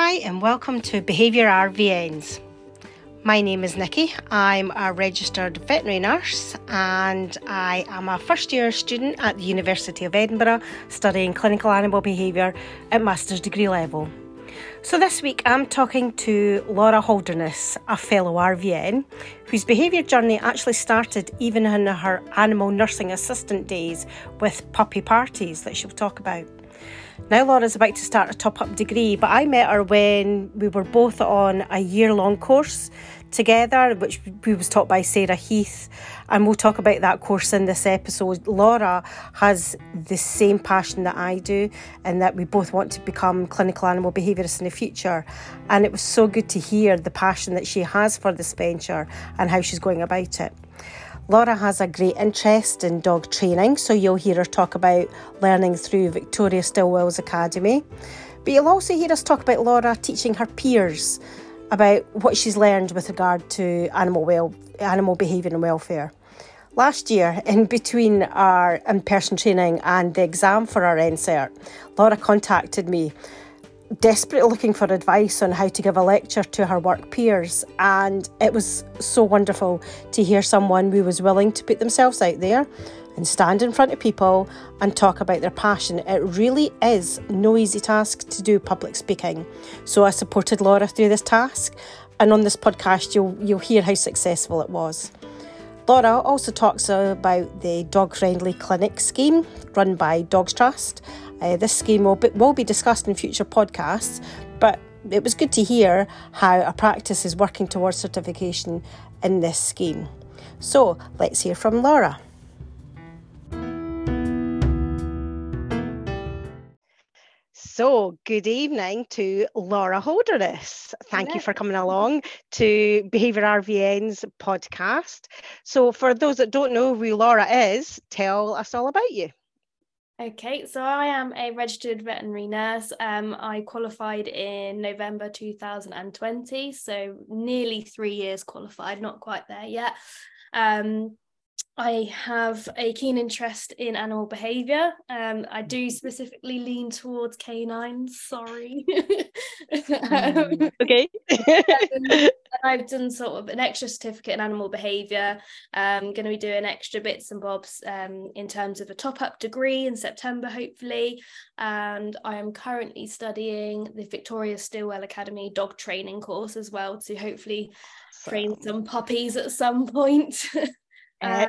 Hi, and welcome to Behaviour RVNs. My name is Nikki. I'm a registered veterinary nurse and I am a first year student at the University of Edinburgh studying clinical animal behaviour at master's degree level. So, this week I'm talking to Laura Holderness, a fellow RVN, whose behaviour journey actually started even in her animal nursing assistant days with puppy parties that she'll talk about. Now Laura's about to start a top up degree, but I met her when we were both on a year long course together, which we was taught by Sarah Heath, and we'll talk about that course in this episode. Laura has the same passion that I do, and that we both want to become clinical animal behaviourists in the future. And it was so good to hear the passion that she has for this venture and how she's going about it. Laura has a great interest in dog training, so you'll hear her talk about learning through Victoria Stilwell's Academy. But you'll also hear us talk about Laura teaching her peers about what she's learned with regard to animal well animal behaviour and welfare. Last year, in between our in person training and the exam for our NCERT, Laura contacted me desperately looking for advice on how to give a lecture to her work peers and it was so wonderful to hear someone who was willing to put themselves out there and stand in front of people and talk about their passion. It really is no easy task to do public speaking. So I supported Laura through this task and on this podcast you'll you'll hear how successful it was. Laura also talks about the dog friendly clinic scheme run by Dogs Trust uh, this scheme will be, will be discussed in future podcasts, but it was good to hear how a practice is working towards certification in this scheme. So let's hear from Laura. So, good evening to Laura Holderness. Thank you for coming along to Behaviour RVN's podcast. So, for those that don't know who Laura is, tell us all about you. Okay, so I am a registered veterinary nurse. Um, I qualified in November 2020, so nearly three years qualified, not quite there yet. Um, I have a keen interest in animal behaviour. Um, I do mm-hmm. specifically lean towards canines. Sorry. um, okay. I've done sort of an extra certificate in animal behaviour. I'm um, going to be doing extra bits and bobs um, in terms of a top up degree in September, hopefully. And I am currently studying the Victoria Stilwell Academy dog training course as well to hopefully train some puppies at some point. Um,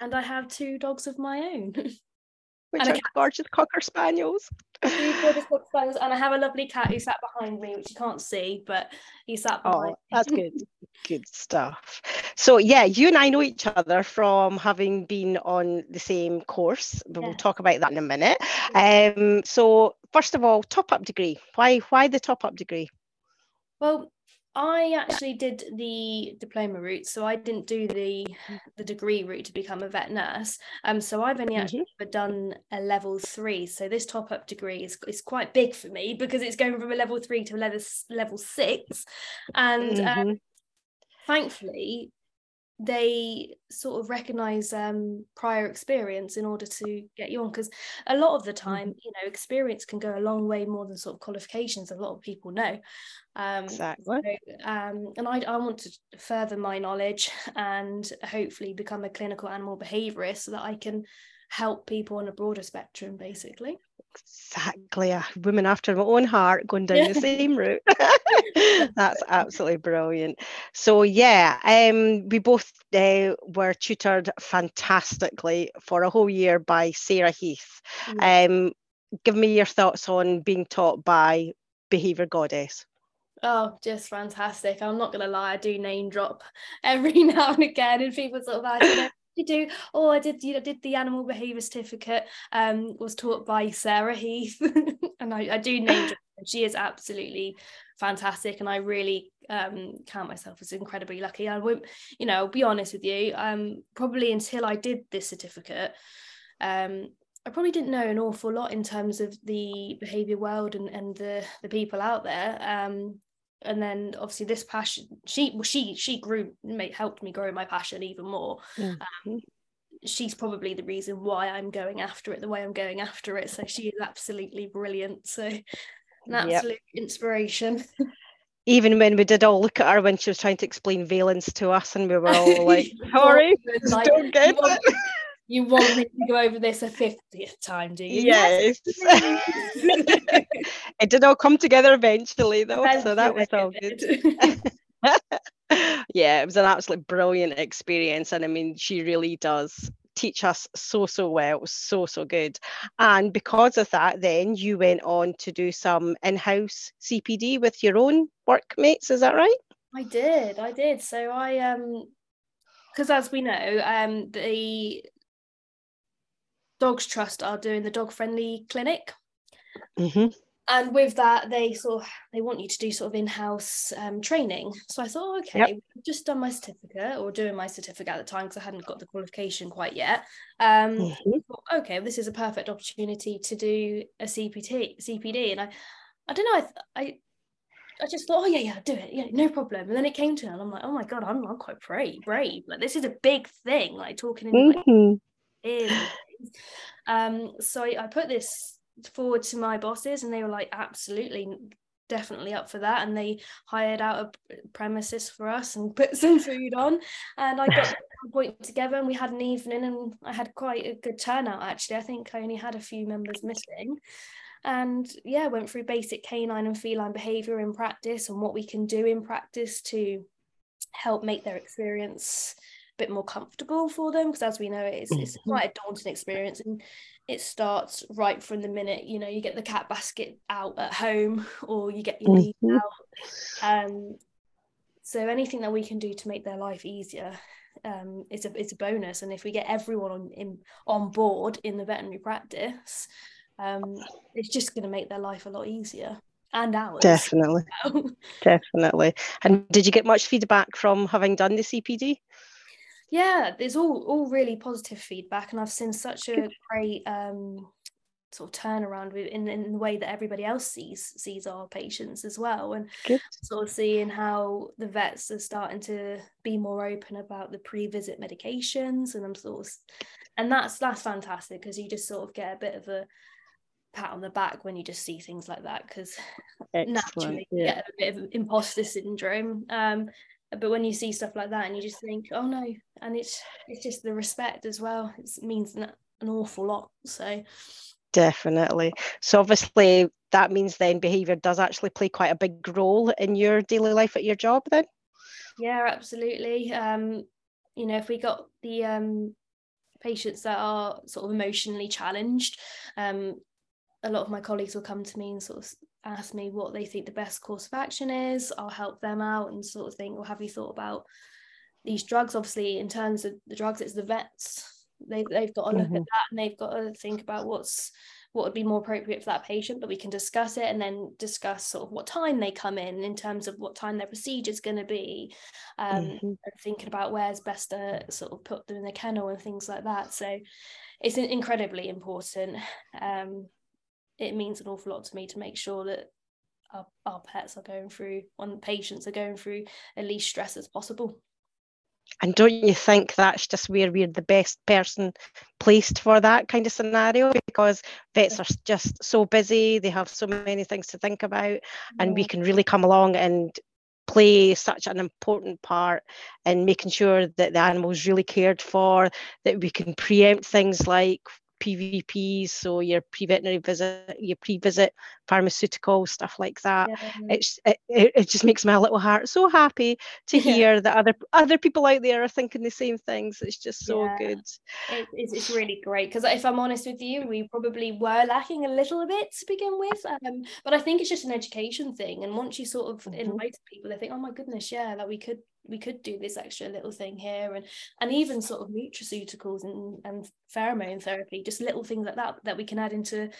and I have two dogs of my own. Which are gorgeous cocker spaniels. gorgeous cocker spaniels, and I have a lovely cat who sat behind me, which you can't see, but he sat oh, behind. Oh, that's good, good stuff. So yeah, you and I know each other from having been on the same course, but yeah. we'll talk about that in a minute. Um, so first of all, top up degree. Why why the top up degree? Well, I actually did the diploma route, so I didn't do the the degree route to become a vet nurse. Um, so I've only actually mm-hmm. done a level three. So this top up degree is, is quite big for me because it's going from a level three to a level level six, and um, mm-hmm. um, thankfully they sort of recognize um, prior experience in order to get you on because a lot of the time mm-hmm. you know experience can go a long way more than sort of qualifications a lot of people know. Um, exactly. so, um, and I, I want to further my knowledge and hopefully become a clinical animal behaviorist so that I can help people on a broader spectrum basically exactly a woman after my own heart going down the same route. That's absolutely brilliant. So yeah um we both uh, were tutored fantastically for a whole year by sarah heath. Um give me your thoughts on being taught by behavior goddess. Oh, just fantastic. I'm not going to lie, I do name drop every now and again, and people sort of ask, you do? Oh i did you know did the animal behavior certificate um was taught by sarah heath. And I, I do name she is absolutely fantastic and i really um count myself as incredibly lucky. I won't you know I'll be honest with you um probably until i did this certificate um I probably didn't know an awful lot in terms of the behavior world and, and the the people out there. Um, and then obviously this passion she well, she she grew helped me grow my passion even more um, she's probably the reason why i'm going after it the way i'm going after it so she is absolutely brilliant so an absolute yep. inspiration. Even when we did all look at her when she was trying to explain valence to us, and we were all like, "Sorry, like, don't get it." You want me to go over this a fiftieth time, do you? Yes. it did all come together eventually, though, so that was all good. yeah, it was an absolutely brilliant experience, and I mean, she really does teach us so so well it was so so good and because of that then you went on to do some in-house cpd with your own workmates is that right i did i did so i um because as we know um the dogs trust are doing the dog friendly clinic mm-hmm and with that they sort of they want you to do sort of in-house um, training so i thought okay yep. I've just done my certificate or doing my certificate at the time because i hadn't got the qualification quite yet um, mm-hmm. thought, okay this is a perfect opportunity to do a cpt cpd and i i don't know i i I just thought, oh yeah, yeah, do it, yeah, no problem. And then it came to it, and I'm like, oh my god, I'm, I'm quite brave, brave. Like this is a big thing, like talking in mm-hmm. like, um. So I, I put this forward to my bosses and they were like absolutely definitely up for that. And they hired out a premises for us and put some food on. And I got a point together and we had an evening and I had quite a good turnout actually. I think I only had a few members missing. And yeah went through basic canine and feline behavior in practice and what we can do in practice to help make their experience bit more comfortable for them because as we know it's, it's mm-hmm. quite a daunting experience and it starts right from the minute you know you get the cat basket out at home or you get your lead mm-hmm. out. Um, so anything that we can do to make their life easier um, is a it's a bonus. And if we get everyone on in, on board in the veterinary practice um, it's just going to make their life a lot easier. And ours. Definitely. Definitely. And did you get much feedback from having done the cpd yeah there's all all really positive feedback and i've seen such a great um sort of turnaround in, in the way that everybody else sees sees our patients as well and Good. sort of seeing how the vets are starting to be more open about the pre-visit medications and I'm sort of and that's that's fantastic because you just sort of get a bit of a pat on the back when you just see things like that because naturally yeah. you get a bit of imposter syndrome um but when you see stuff like that and you just think oh no and it's it's just the respect as well it means an, an awful lot so. Definitely. So obviously that means then behavior does actually play quite a big role in your daily life at your job then? Yeah absolutely. Um you know if we got the um patients that are sort of emotionally challenged um a lot of my colleagues will come to me and sort of ask me what they think the best course of action is. I'll help them out and sort of think, well, have you thought about these drugs? Obviously, in terms of the drugs, it's the vets. They, they've got to look mm-hmm. at that and they've got to think about what's what would be more appropriate for that patient but we can discuss it and then discuss sort of what time they come in in terms of what time their procedure is going to be um, mm-hmm. thinking about where's best to sort of put them in the kennel and things like that so it's incredibly important um, it means an awful lot to me to make sure that our, our pets are going through, on patients are going through at least stress as possible. And don't you think that's just where we're the best person placed for that kind of scenario? Because vets are just so busy, they have so many things to think about, and we can really come along and play such an important part in making sure that the animal is really cared for, that we can preempt things like PVPs, so your pre-veterinary visit, your pre-visit pharmaceutical stuff like that. Yeah. It's it, it just makes my little heart so happy to yeah. hear that other other people out there are thinking the same things. It's just so yeah. good. It, it's, it's really great because if I'm honest with you, we probably were lacking a little bit to begin with. Um, but I think it's just an education thing, and once you sort of mm-hmm. invite people, they think, oh my goodness, yeah, that we could we could do this extra little thing here and and even sort of nutraceuticals and, and pheromone therapy just little things like that that we can add into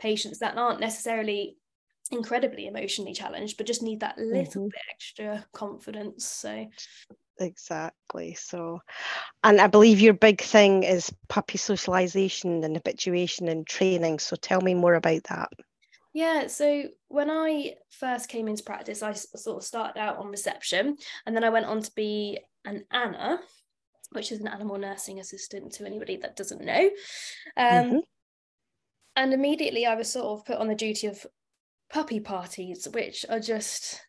patients that aren't necessarily incredibly emotionally challenged but just need that little mm-hmm. bit extra confidence so exactly so and i believe your big thing is puppy socialization and habituation and training so tell me more about that yeah, so when I first came into practice, I sort of started out on reception and then I went on to be an ANNA, which is an animal nursing assistant to anybody that doesn't know. Um, mm-hmm. And immediately I was sort of put on the duty of puppy parties, which are just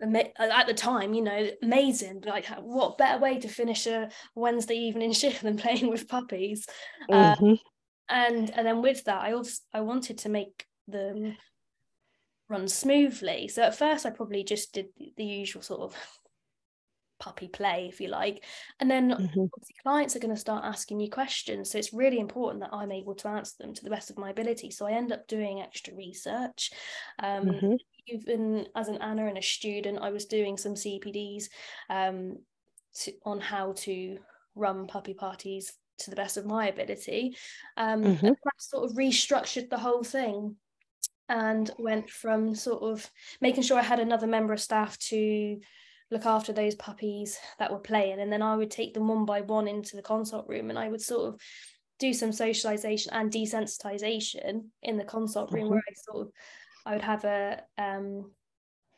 at the time, you know, amazing. Like, what better way to finish a Wednesday evening shift than playing with puppies? Uh, mm-hmm. and and then with that, I also I wanted to make them run smoothly. So at first, I probably just did the usual sort of puppy play, if you like. And then mm-hmm. clients are going to start asking you questions. So it's really important that I'm able to answer them to the best of my ability. So I end up doing extra research. Um, mm-hmm. Even as an Anna and a student, I was doing some CPDs um, to, on how to run puppy parties to the best of my ability. Um, mm-hmm. I sort of restructured the whole thing and went from sort of making sure I had another member of staff to look after those puppies that were playing and then I would take them one by one into the consult room and I would sort of do some socialization and desensitization in the consult room mm-hmm. where I sort of I would have a um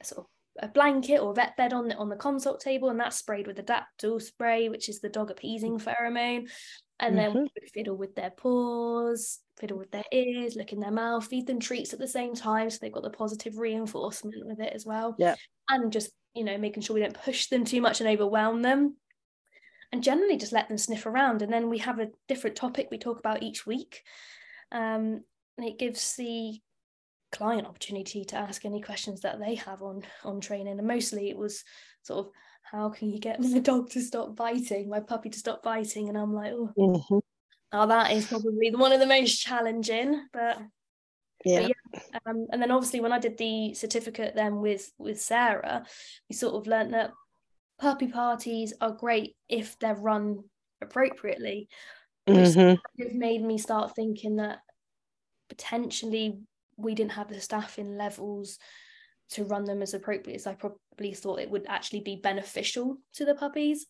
sort of a blanket or vet bed on the on the consult table and that's sprayed with Adaptil spray which is the dog appeasing pheromone and then mm-hmm. we would fiddle with their paws fiddle with their ears look in their mouth feed them treats at the same time so they've got the positive reinforcement with it as well yeah and just you know making sure we don't push them too much and overwhelm them. And generally just let them sniff around. And then we have a different topic we talk about each week. Um, and it gives the client opportunity to ask any questions that they have on on training. And mostly it was sort of how can you get my dog to stop biting? My puppy to stop biting? And i'm like oh, mm-hmm. oh that is probably one of the most challenging but yeah, yeah um, and then obviously when i did the certificate then with with sarah we sort of learned that puppy parties are great if they're run appropriately which mm-hmm. made me start thinking that potentially we didn't have the staffing levels to run them as appropriate as I probably thought it would actually be beneficial to the puppies.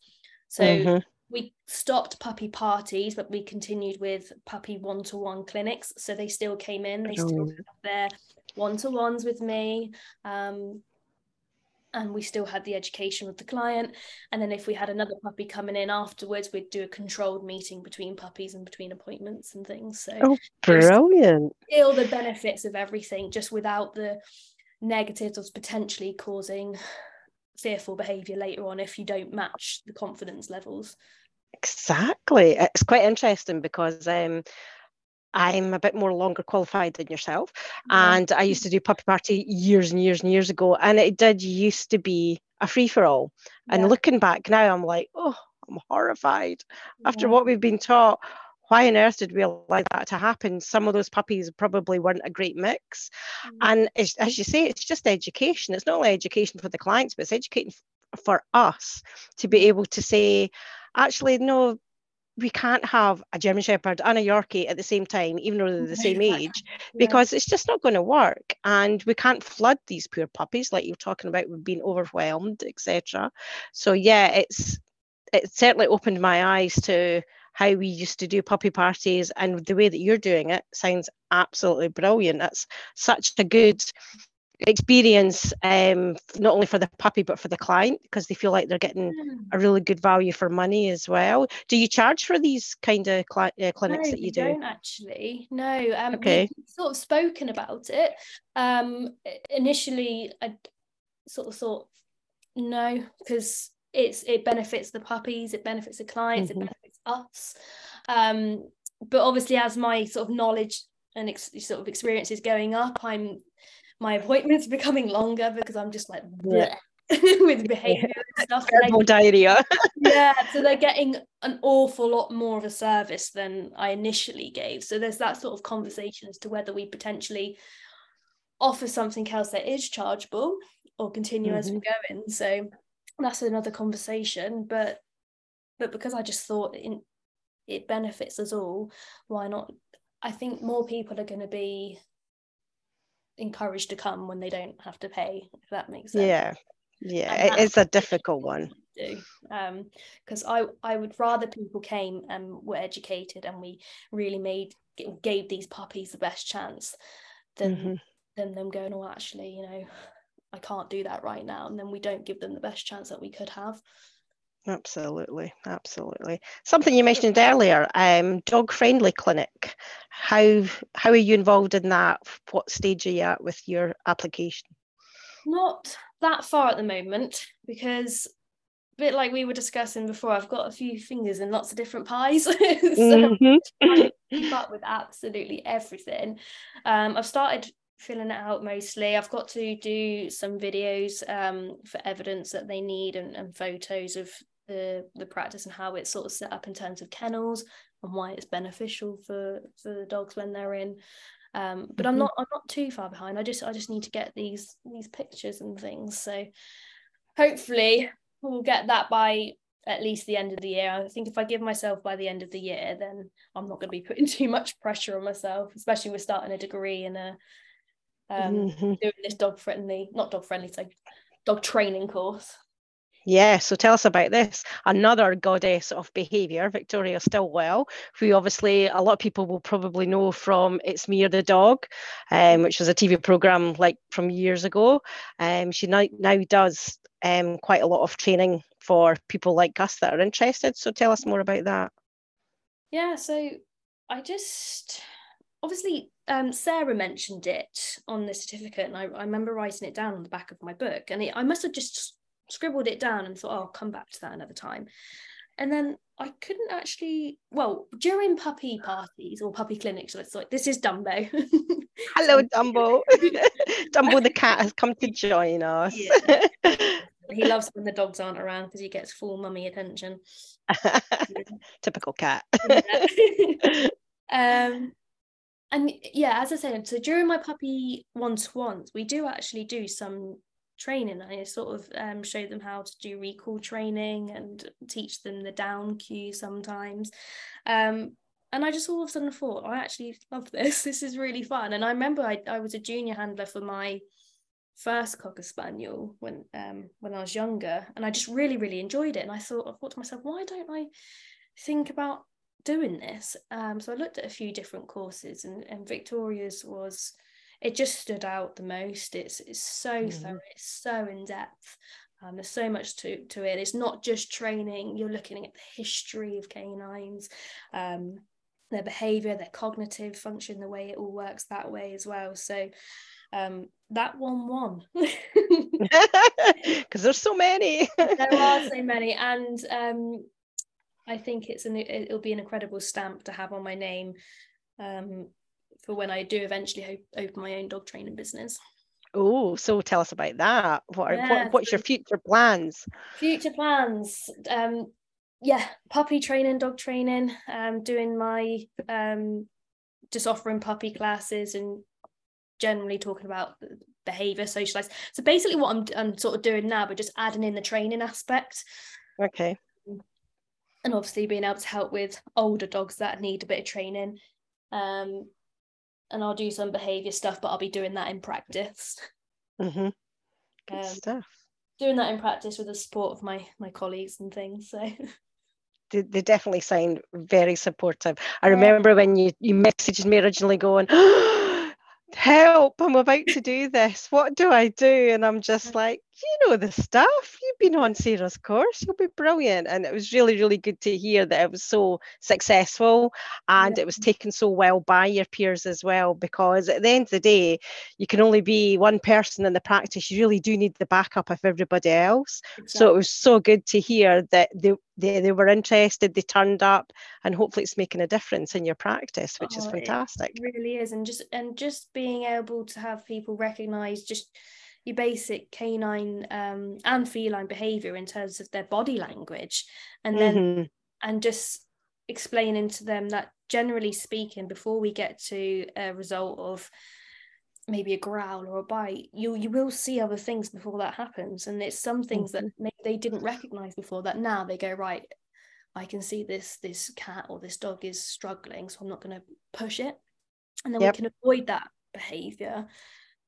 So mm-hmm. We stopped puppy parties, but we continued with puppy one to one clinics. So they still came in, they still had their one to ones with me. Um, and we still had the education with the client. And then if we had another puppy coming in afterwards, we'd do a controlled meeting between puppies and between appointments and things. So oh, brilliant! Feel the benefits of everything, just without the negatives of potentially causing fearful behaviour later on if you don't match the confidence levels. Exactly. It's quite interesting because um, I'm a bit more longer qualified than yourself. And I used to do puppy party years and years and years ago. And it did used to be a free for all. And yeah. looking back now, I'm like, oh, I'm horrified. Yeah. After what we've been taught, why on earth did we allow that to happen? Some of those puppies probably weren't a great mix. Mm. And as you say, it's just education. It's not only education for the clients, but it's educating for us to be able to say, actually, no, we can't have a German Shepherd and a Yorkie at the same time, even though they're the same age, because it's just not going to work. And we can't flood these poor puppies like you're talking about with being overwhelmed, etc. So yeah, it's it certainly opened my eyes to how we used to do puppy parties and the way that you're doing it sounds absolutely brilliant. That's such a good experience um, not only for the puppy but for the client because they feel like they're getting a really good value for money as well. Do you charge for these kind of uh, clinics no, that you do? don't actually. No um okay. sort of spoken about it. Um initially i sort of thought no because it's it benefits the puppies it benefits the clients mm-hmm. it benefits us. Um but obviously as my sort of knowledge and ex- sort of experience is going up i'm my appointments are becoming longer because I'm just like yeah. with behavior and stuff. More diarrhea. yeah, so they're getting an awful lot more of a service than I initially gave. So there's that sort of conversation as to whether we potentially offer something else that is chargeable or continue mm-hmm. as we're going. So that's another conversation. But but because I just thought in, it benefits us all, why not? I think more people are going to be encouraged to come when they don't have to pay if that makes sense. Yeah. Yeah. It's a difficult one. do because um, I I would rather people came and were educated and we really made gave these puppies the best chance than mm-hmm. than them going oh actually you know I can't do that right now and then we don't give them the best chance that we could have Absolutely, absolutely. Something you mentioned earlier, um, dog friendly clinic. How how are you involved in that? What stage are you at with your application? Not that far at the moment because a bit like we were discussing before, I've got a few fingers in lots of different pies. so mm-hmm. keep up with absolutely everything. Um, I've started filling it out mostly. I've got to do some videos um, for evidence that they need and, and photos of the the practice and how it's sort of set up in terms of kennels and why it's beneficial for for the dogs when they're in. Um, but mm-hmm. I'm not I'm not too far behind. I just I just need to get these these pictures and things. So hopefully we'll get that by at least the end of the year. I think if I give myself by the end of the year, then I'm not going to be putting too much pressure on myself, especially with starting a degree and a um, mm-hmm. doing this dog friendly, not dog friendly, so dog training course. Yeah, so tell us about this. Another goddess of behaviour, Victoria Stilwell, who obviously a lot of people will probably know from It's Me or the Dog, um, which was a TV programme like from years ago. Um, she now, now does um, quite a lot of training for people like us that are interested. So tell us more about that. Yeah, so I just obviously um, Sarah mentioned it on the certificate, and I, I, remember writing it down on the back of my book, and it, I must have just scribbled it down and thought, oh, I'll come back to that another time. And then I couldn't actually, well, during puppy parties or puppy clinics, it's like, this is Dumbo. Hello, Dumbo. Dumbo the cat has come to join us. Yeah. He loves when the dogs aren't around because he gets full mummy attention. Typical cat. um, and yeah, as I said, so during my puppy one to ones, we do actually do some training. I sort of um, show them how to do recall training and teach them the down cue sometimes. Um, and I just all of a sudden thought, I actually love this. This is really fun. And I remember I, I was a junior handler for my first cocker spaniel when um when I was younger, and I just really really enjoyed it. And I thought I thought to myself, why don't I think about doing this? Um, so I looked at a few different courses, and and Victoria's was it just stood out the most. It's it's so mm-hmm. thorough, it's so in depth. Um, there's so much to to it. It's not just training. You're looking at the history of canines, um, their behaviour, their cognitive function, the way it all works that way as well. So um, that one won because there's so many. there are so many, and um, I think it's an it'll be an incredible stamp to have on my name um, for when I do eventually hope, open my own dog training business. Oh, so tell us about that. What, are, yeah, what what's your future plans? Future plans. Um, yeah, puppy training, dog training. Um, doing my um, just offering puppy classes and generally talking about behavior, socialize. So basically, what I'm I'm sort of doing now, but just adding in the training aspect. Okay. And obviously being able to help with older dogs that need a bit of training. Um, and I'll do some behavior stuff, but I'll be doing that in practice. Mm-hmm. Good um, stuff. Doing that in practice with the support of my my colleagues and things. So they, they definitely sound very supportive. I remember when you you messaged me originally going. help i'm about to do this what do i do and i'm just like you know the stuff. You've been on sarah's course. You'll be brilliant. And it was really really good to hear that it was so successful and yeah. it was taken so well by your peers as well because at the end of the day you can only be one person in the practice. You really do need the backup of everybody else. Exactly. so it was so good to hear that they, they, they were interested they turned up and hopefully it's making a difference in your practice which oh, is fantastic. it really is. And just and just being able to have people recognize just your basic canine um, and feline behavior in terms of their body language and then mm-hmm. and just explaining to them that generally speaking before we get to a result of maybe a growl or a bite you you will see other things before that happens and it's some things mm-hmm. that maybe they didn't recognize before that now they go right i can see this this cat or this dog is struggling so i'm not going to push it and then yep. we can avoid that behavior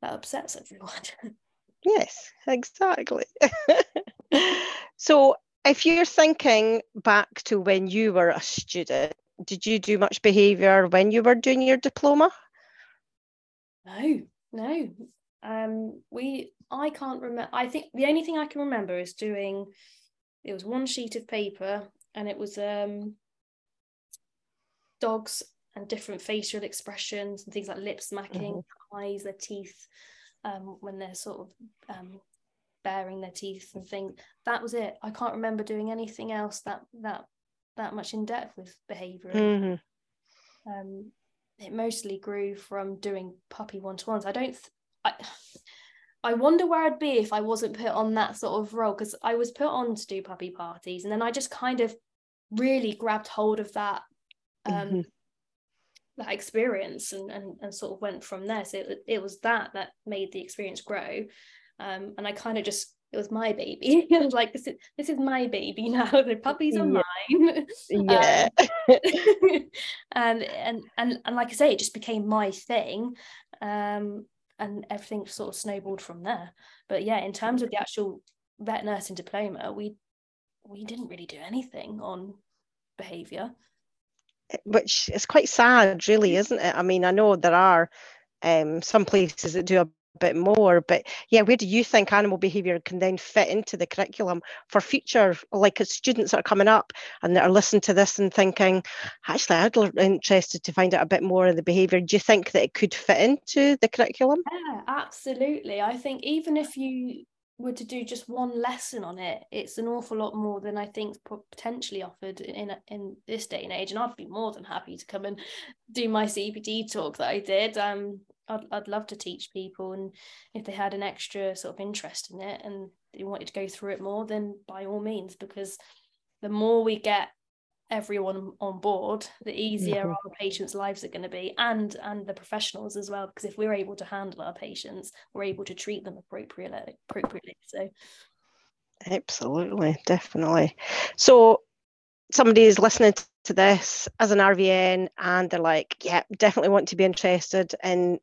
that upsets everyone Yes, exactly. so, if you're thinking back to when you were a student, did you do much behaviour when you were doing your diploma? No, no. Um, we, I can't remember. I think the only thing I can remember is doing it was one sheet of paper and it was um dogs and different facial expressions and things like lip smacking, mm-hmm. eyes, their teeth, um, when they're sort of um, baring their teeth and things. That was it. I can't remember doing anything else that that that much in depth with behavior. Mm-hmm. Um, it mostly grew from doing puppy one to ones. I don't. Th- I, I wonder where I'd be if I wasn't put on that sort of role because I was put on to do puppy parties and then I just kind of really grabbed hold of that um, mm-hmm. That experience and, and and sort of went from there. So it, it was that that made the experience grow, um, and I kind of just it was my baby. I was like, this is this is my baby now. The puppies are yeah. mine. Yeah. Um, and and and and like I say, it just became my thing. Um, and everything sort of snowballed from there. But yeah, in terms of the actual vet nursing diploma, we we didn't really do anything on behaviour which is quite sad, really, mm. isn't it? I mean, I know there are um, some places that do a bit more, but yeah, where do you think animal behaviour can then fit into the curriculum for future, like students that are coming up and that are listening to this and thinking, actually, I'd be interested to find out a bit more of the behaviour. Do you think that it could fit into the curriculum? Yeah, absolutely. I think even if you were to do just one lesson on it, it's an awful lot more than I think potentially offered in in this day and age. And I'd be more than happy to come and do my CPD talk that I did. Um, I'd I'd love to teach people, and if they had an extra sort of interest in it and they wanted to go through it more, then by all means, because the more we get everyone on board the easier mm-hmm. our patients lives are going to be and and the professionals as well because if we're able to handle our patients we're able to treat them appropriately appropriately so absolutely definitely so somebody is listening to this as an RVN and they're like yeah definitely want to be interested in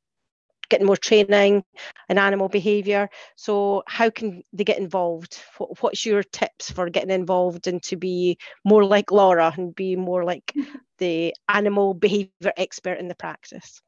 getting more training in animal behaviour. So, how can they get involved? What's your tips for getting involved and to be more like Laura and be more like the animal behaviour expert in the practice?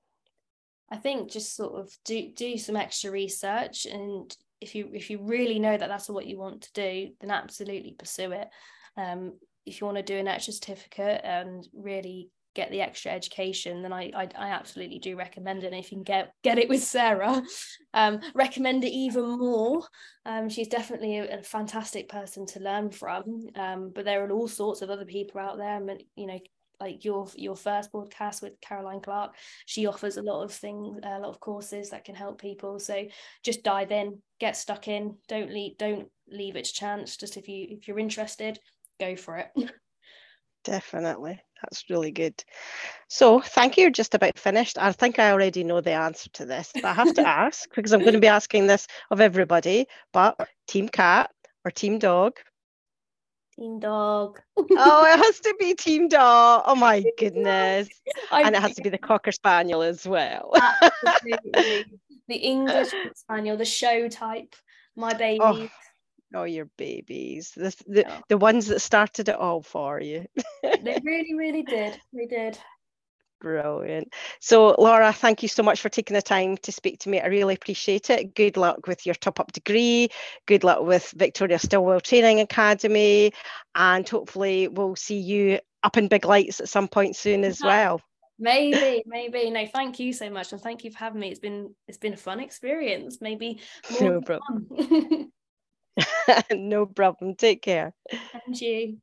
I think just sort of do do some extra research, and if you if you really know that that's what you want to do, then absolutely pursue it. Um, if you want to do an extra certificate and really get the extra education, then I, I, I absolutely do recommend it. And if you can get get it with Sarah, um, recommend it even more. Um, she's definitely a, a, fantastic person to learn from. Um, but there are all sorts of other people out there. You know, like your your first podcast with Caroline Clark, she offers a lot of things, a lot of courses that can help people. So just dive in, get stuck in. Don't leave don't leave it to chance. Just if you if you're interested, go for it. Definitely. That's really good. So, thank you. Just about finished. I think I already know the answer to this, but I have to ask because I'm going to be asking this of everybody. But team cat or team dog? Team dog. oh, it has to be team dog. Oh my goodness. and it has to be the cocker spaniel as well. Absolutely. The English spaniel, the show type. My oh, baby. Oh Oh, your babies, the the, oh. the ones that started it all for you. they really, really did. They did. Brilliant. So, Laura, thank you so much for taking the time to speak to me. I really appreciate it. Good luck with your top up degree. Good luck with Victoria Stilwell Training Academy. And hopefully, we'll see you up in big lights at some point soon as well. maybe maybe no thank you so much and thank you for having me it's been it's been a fun experience maybe more no problem no problem. Take care. Thank you.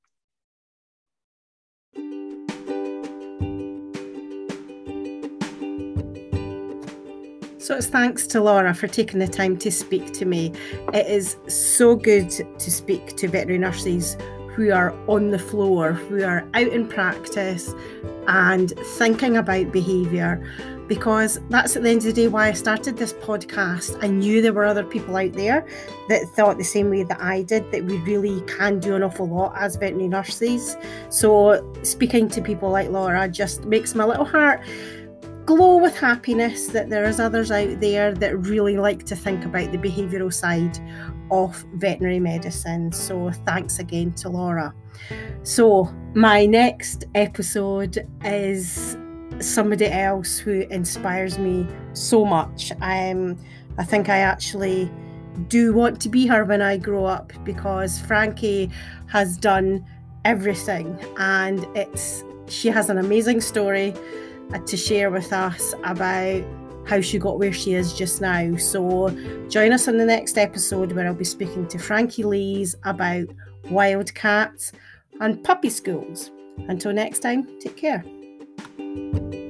So it's thanks to Laura for taking the time to speak to me. It is so good to speak to veterinary nurses who are on the floor, who are out in practice and thinking about behaviour because that's at the end of the day why I started this podcast. I knew there were other people out there that thought the same way that I did, that we really can do an awful lot as veterinary nurses. So, speaking to people like Laura just makes my little heart glow with happiness that there is others out there that really like to think about the behavioural side of veterinary medicine. So, thanks again to Laura. So, my next episode is somebody else who inspires me so much. Um, I think I actually do want to be her when I grow up because Frankie has done everything and it's she has an amazing story uh, to share with us about how she got where she is just now. So join us on the next episode where I'll be speaking to Frankie Lees about wildcats and puppy schools. Until next time, take care. Thank you.